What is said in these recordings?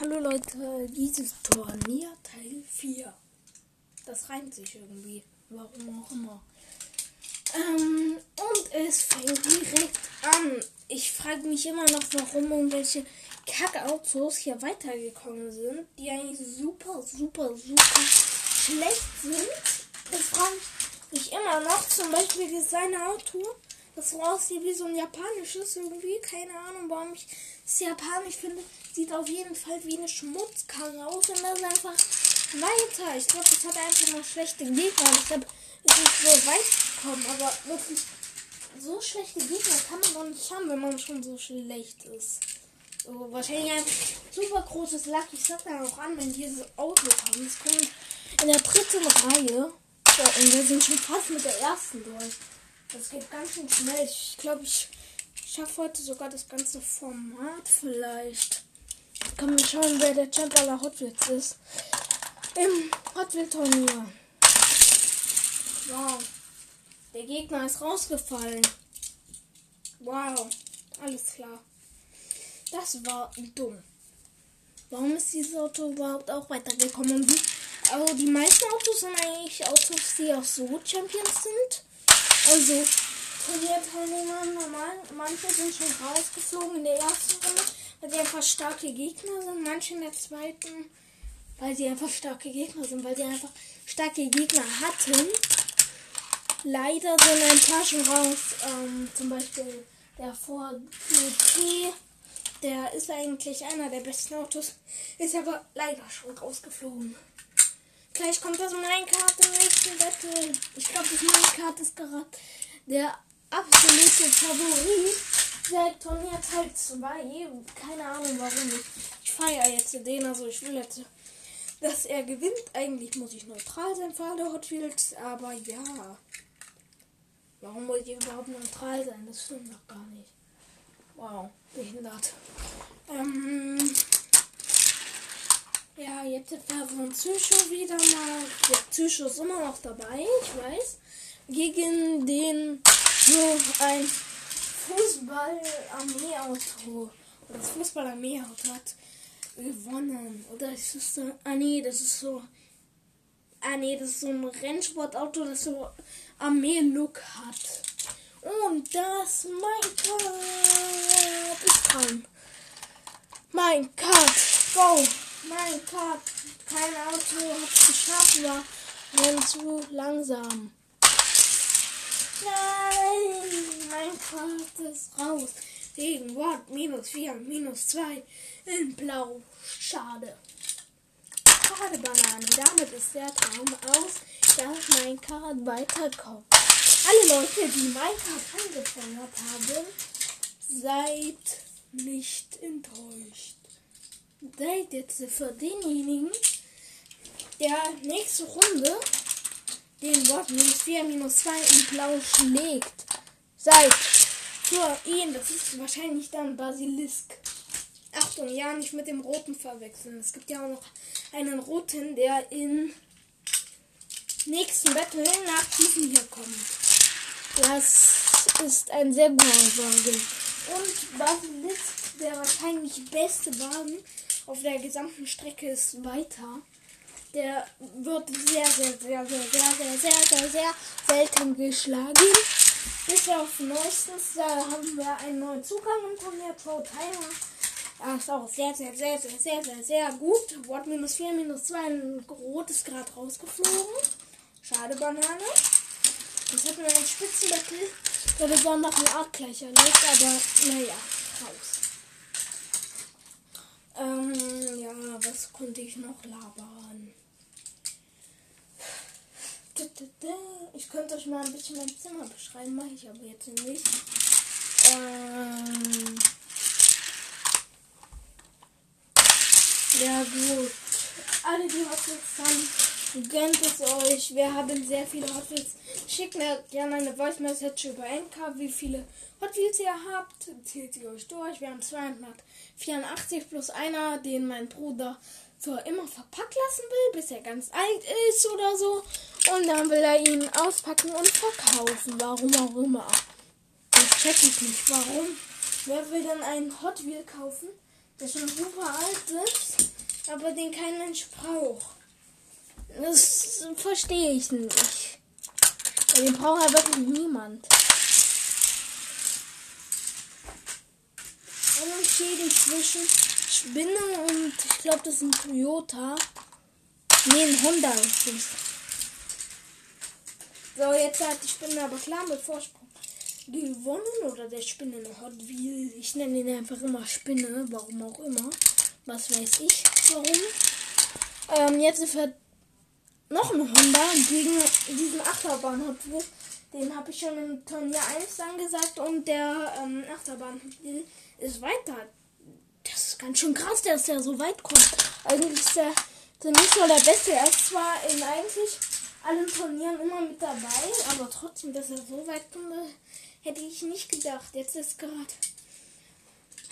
Hallo Leute, dieses Turnier Teil 4. Das reimt sich irgendwie. Warum auch immer. Ähm, und es fängt direkt an. Ich frage mich immer noch, warum irgendwelche Kackautos hier weitergekommen sind, die eigentlich super, super, super schlecht sind. Das frage ich mich immer noch. Zum Beispiel dieses seine Auto, das so aussieht wie so ein japanisches irgendwie. Keine Ahnung, warum ich es japanisch finde. Sieht auf jeden Fall wie eine Schmutzkarre aus und das ist einfach weiter. Ich glaube, das hat einfach noch schlechte Gegner. Ich es ist so weit gekommen, aber wirklich so schlechte Gegner kann man doch nicht haben, wenn man schon so schlecht ist. So, wahrscheinlich ein super großes Lack. Ich sag dann auch an, wenn dieses Auto kommt. Es kommt in der dritten Reihe. So, und wir sind schon fast mit der ersten durch. Das geht ganz schön schnell. Ich glaube, ich schaffe heute sogar das ganze Format vielleicht. Können wir schauen, wer der Champ aller Hot Wheels ist. Im Hot Turnier. Wow. Der Gegner ist rausgefallen. Wow. Alles klar. Das war dumm. Warum ist dieses Auto überhaupt auch weitergekommen? Also die meisten Autos sind eigentlich Autos, die auch so Champions sind. Also Turnierteilnehmer normal. Manche sind schon rausgeflogen in der ersten Runde, weil sie einfach starke Gegner sind. Manche in der zweiten, weil sie einfach starke Gegner sind, weil sie einfach starke Gegner hatten. Leider sind ein paar schon raus. Ähm, zum Beispiel der Ford GT. Der ist eigentlich einer der besten Autos. Ist aber leider schon rausgeflogen. Gleich kommt das Minecraft im nächsten Battle. Ich glaube, das Minecraft ist gerade der absolute Favorit. Der Turnier Teil 2. Keine Ahnung warum nicht. Ich feiere jetzt den, also ich will jetzt, dass er gewinnt. Eigentlich muss ich neutral sein für alle Hot Wheels, aber ja. Warum wollt ihr überhaupt neutral sein? Das stimmt doch gar nicht. Wow, behindert. Ähm, ja, jetzt versuchen Psycho wieder mal. Der Psycho ist immer noch dabei, ich weiß. Gegen den so ein Fußball-Armee-Auto. Das Fußball-Armee-Auto hat gewonnen. Oder ist das so. Ah nee, das ist so. Ah nee, das ist so ein Rennsportauto, das so Armee-Look hat. Und das Minecraft ist dran. Minecraft, go! Minecraft, kein Auto hat es geschafft, war rennt zu langsam. Nein, Minecraft ist raus. Wegen Wort minus 4, minus 2 in Blau. Schade. Schade, Banane. Damit ist der Traum aus, dass Minecraft weiterkommt. Alle Leute, die Minecraft angefeuert haben, seid nicht enttäuscht. Seid jetzt für denjenigen, der nächste Runde den Wort minus 4 minus 2 in Blau schlägt. Seid für ihn, das ist wahrscheinlich dann Basilisk. Achtung, ja, nicht mit dem roten verwechseln. Es gibt ja auch noch einen roten, der in nächsten Battle nach diesem hier kommt. Das ist ein sehr guter Wagen. Und Basilisk, der wahrscheinlich beste Wagen auf der gesamten Strecke ist weiter. Der wird sehr, sehr, sehr, sehr, sehr, sehr, sehr, sehr, sehr selten geschlagen. Bis auf neuestens, da haben wir einen neuen Zugang im Turnier, Pro Timer. Er ist auch sehr, sehr, sehr, sehr, sehr, sehr, sehr gut. Wort minus 4, minus 2, ein rotes gerade rausgeflogen. Schade, Banane. Jetzt hatten wir einen Spitzenbattle, der besonders ein Artgleicher legt, aber naja, raus. Ähm, ja, was konnte ich noch labern? Ich könnte euch mal ein bisschen mein Zimmer beschreiben, mache ich aber jetzt nicht. Ähm, ja gut. Alle, die Hot Wheels haben, gönnt es euch. Wir haben sehr viele Hot Wheels. Schickt mir gerne eine Voice Message über NK, wie viele Hot Wheels ihr habt. Zählt sie euch durch. Wir haben 284 plus einer, den mein Bruder für immer verpackt lassen will, bis er ganz alt ist oder so. Und dann will er ihn auspacken und verkaufen. Warum auch immer. Das check ich nicht. Warum? Wer will denn einen Hot Wheel kaufen, der schon super alt ist? aber den kein Mensch braucht. Das verstehe ich nicht. Den braucht ja wirklich niemand. Unterschieden zwischen Spinne und ich glaube, das ist ein Toyota. Nee, ein Honda. So, jetzt hat die Spinne aber klar mit Vorsprung gewonnen oder der Spinne eine Hot Wheel. Ich nenne ihn einfach immer Spinne, warum auch immer. Was weiß ich, warum. Ähm, jetzt fährt noch ein Honda gegen diesen Achterbahn Hot Wheel. Den habe ich schon im Turnier 1 dann gesagt und der ähm, Achterbahn ist weiter. Das ist ganz schön krass, dass der so weit kommt. Eigentlich ist der nicht nur der Beste. Er ist zwar in eigentlich allen Turnieren immer mit dabei, aber trotzdem, dass er so weit kommt, hätte ich nicht gedacht. Jetzt ist gerade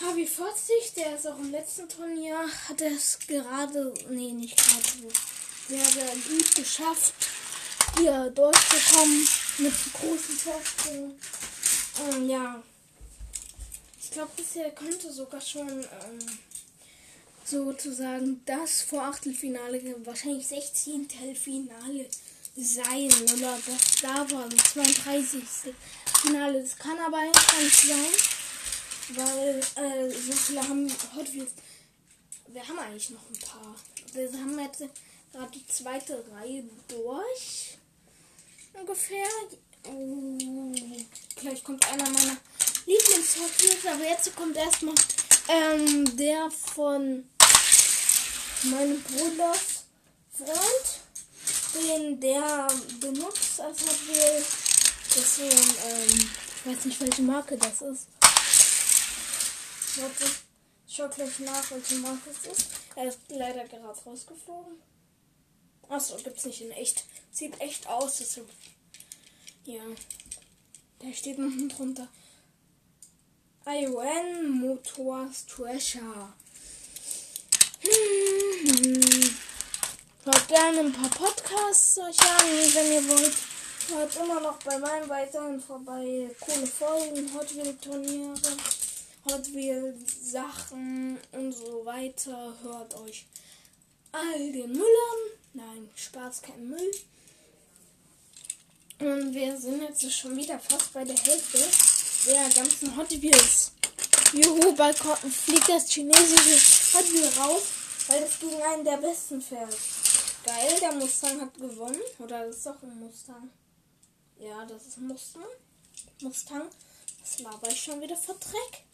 Harvey 40, der ist auch im letzten Turnier, hat er es gerade, nee, nicht gerade sehr, gut geschafft, hier durchzukommen mit großen Vorsprung. Ähm, ja, ich glaube, bisher könnte sogar schon ähm, sozusagen das Vorachtelfinale, wahrscheinlich 16. Finale sein oder das da war, das 32. Finale. Das kann aber eigentlich sein, weil äh, so viele haben Hot Wheels. Wir haben eigentlich noch ein paar. Wir haben jetzt gerade die zweite Reihe durch. Ungefähr. Oh, gleich kommt einer meiner Lieblings-Hot Wheels, aber jetzt kommt erstmal ähm, der von meinem Bruders Freund den der benutzt als Hot Wheel. Deswegen, ähm, ich weiß nicht, welche Marke das ist. Warte, ich schau gleich nach, welche Marke es ist. Er ist leider gerade rausgeflogen. Achso, gibt's nicht in echt. Sieht echt aus. Deshalb. Ja. Da steht unten drunter. ION Motors Treasure. Hm. Hört gerne ein paar Podcasts euch an, wenn ihr wollt. Hört immer noch bei meinem weiterhin vorbei. Coole Folgen, Hot Wheel Turniere, Hot Wheel Sachen und so weiter. Hört euch all den Müll an. Nein, Spaß, kein Müll. Und wir sind jetzt schon wieder fast bei der Hälfte der ganzen Hot Wheels. Juhu, bald fliegt das chinesische Hot Wheel raus, weil es gegen einen der besten fährt. Geil, der Mustang hat gewonnen. Oder das ist doch ein Mustang. Ja, das ist ein Mustang. Mustang. Das laber ich schon wieder für Dreck.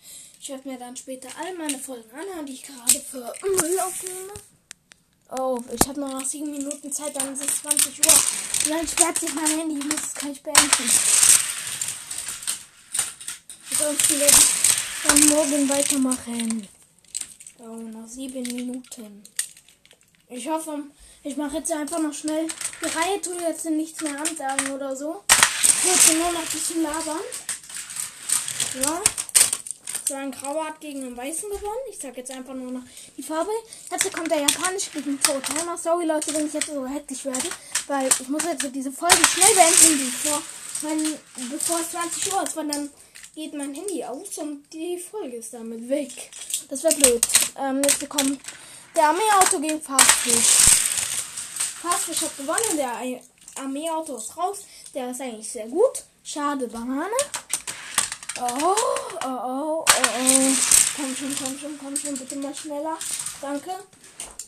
Ich werde mir dann später all meine Folgen anhören, die ich gerade für Müll aufnehme. Oh, ich habe noch 7 Minuten Zeit, dann ist es 20 Uhr. Und dann sperrt sich mein Handy. Ich muss es kann ich beenden. Sonst werde ich dann morgen weitermachen. Oh, noch 7 Minuten. Ich hoffe, ich mache jetzt einfach noch schnell. Die Reihe tue jetzt nichts mehr ansagen oder so. Ich würde nur noch ein bisschen labern. Ja. Ein Grauer hat gegen einen Weißen gewonnen. Ich sage jetzt einfach nur noch die Farbe. Jetzt kommt der japanische gegen Totona. Sorry Leute, wenn ich jetzt so hektisch werde. Weil ich muss jetzt diese Folge schnell beenden, bevor, mein, bevor es 20 Uhr ist. Weil dann geht mein Handy aus und die Folge ist damit weg. Das wäre blöd. Ähm, jetzt kommt der Armeeauto gegen Fastfish. Fastfish hat gewonnen. Der Armeeauto ist raus. Der ist eigentlich sehr gut. Schade, Banane. Oh, schon, komm schon, komm schon. Bitte mal schneller. Danke.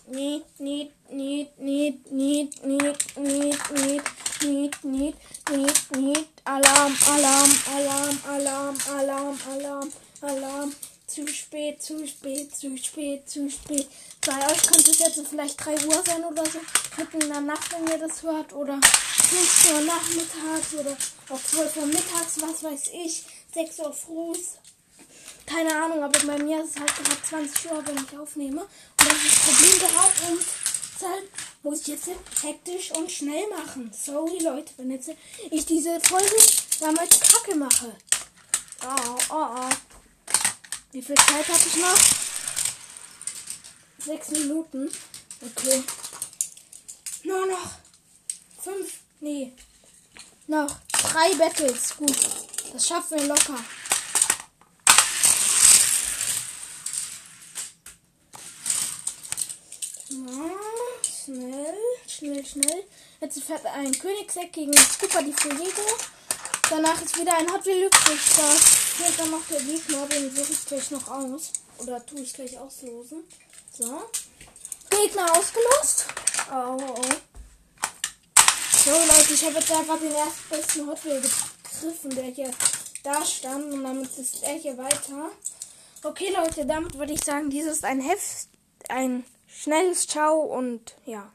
Niet, niet, niet, niet, niet, niet, niet, niet, niet, niet, niet, niet. Alarm, Alarm, Alarm, Alarm, Alarm, Alarm, Alarm. Zu spät, zu spät, zu spät, zu spät. Bei euch könnte es jetzt vielleicht 3 Uhr sein oder so. Mitten in der Nacht, wenn ihr das hört. Oder 5 Uhr nachmittags oder auch 12 Uhr mittags, was weiß ich. 6 Uhr früh. Keine Ahnung, aber bei mir ist es halt gerade 20 Uhr, wenn ich aufnehme. Und das ist das Problem gehabt und deshalb muss ich jetzt hektisch und schnell machen. Sorry Leute, wenn jetzt ich diese Folge damals kacke mache. Oh, oh, oh. Wie viel Zeit habe ich noch? Sechs Minuten. Okay. Nur noch fünf. Nee. Noch drei Battles. Gut. Das schaffen wir locker. Ja, schnell, schnell. Jetzt fährt ein Königseck gegen Skipper die Fuego. Danach ist wieder ein Hot Wheel. Da fehlt dann noch der Gegner. Den suche ich gleich noch aus. Oder tue ich gleich auslosen. So. Gegner ausgelost. Oh, oh. oh. So, Leute, ich habe jetzt einfach den erstbesten Hot Wheel gegriffen, der hier da stand. Und damit ist er hier weiter. Okay, Leute, damit würde ich sagen, dies ist ein Heft, ein schnelles Ciao und ja.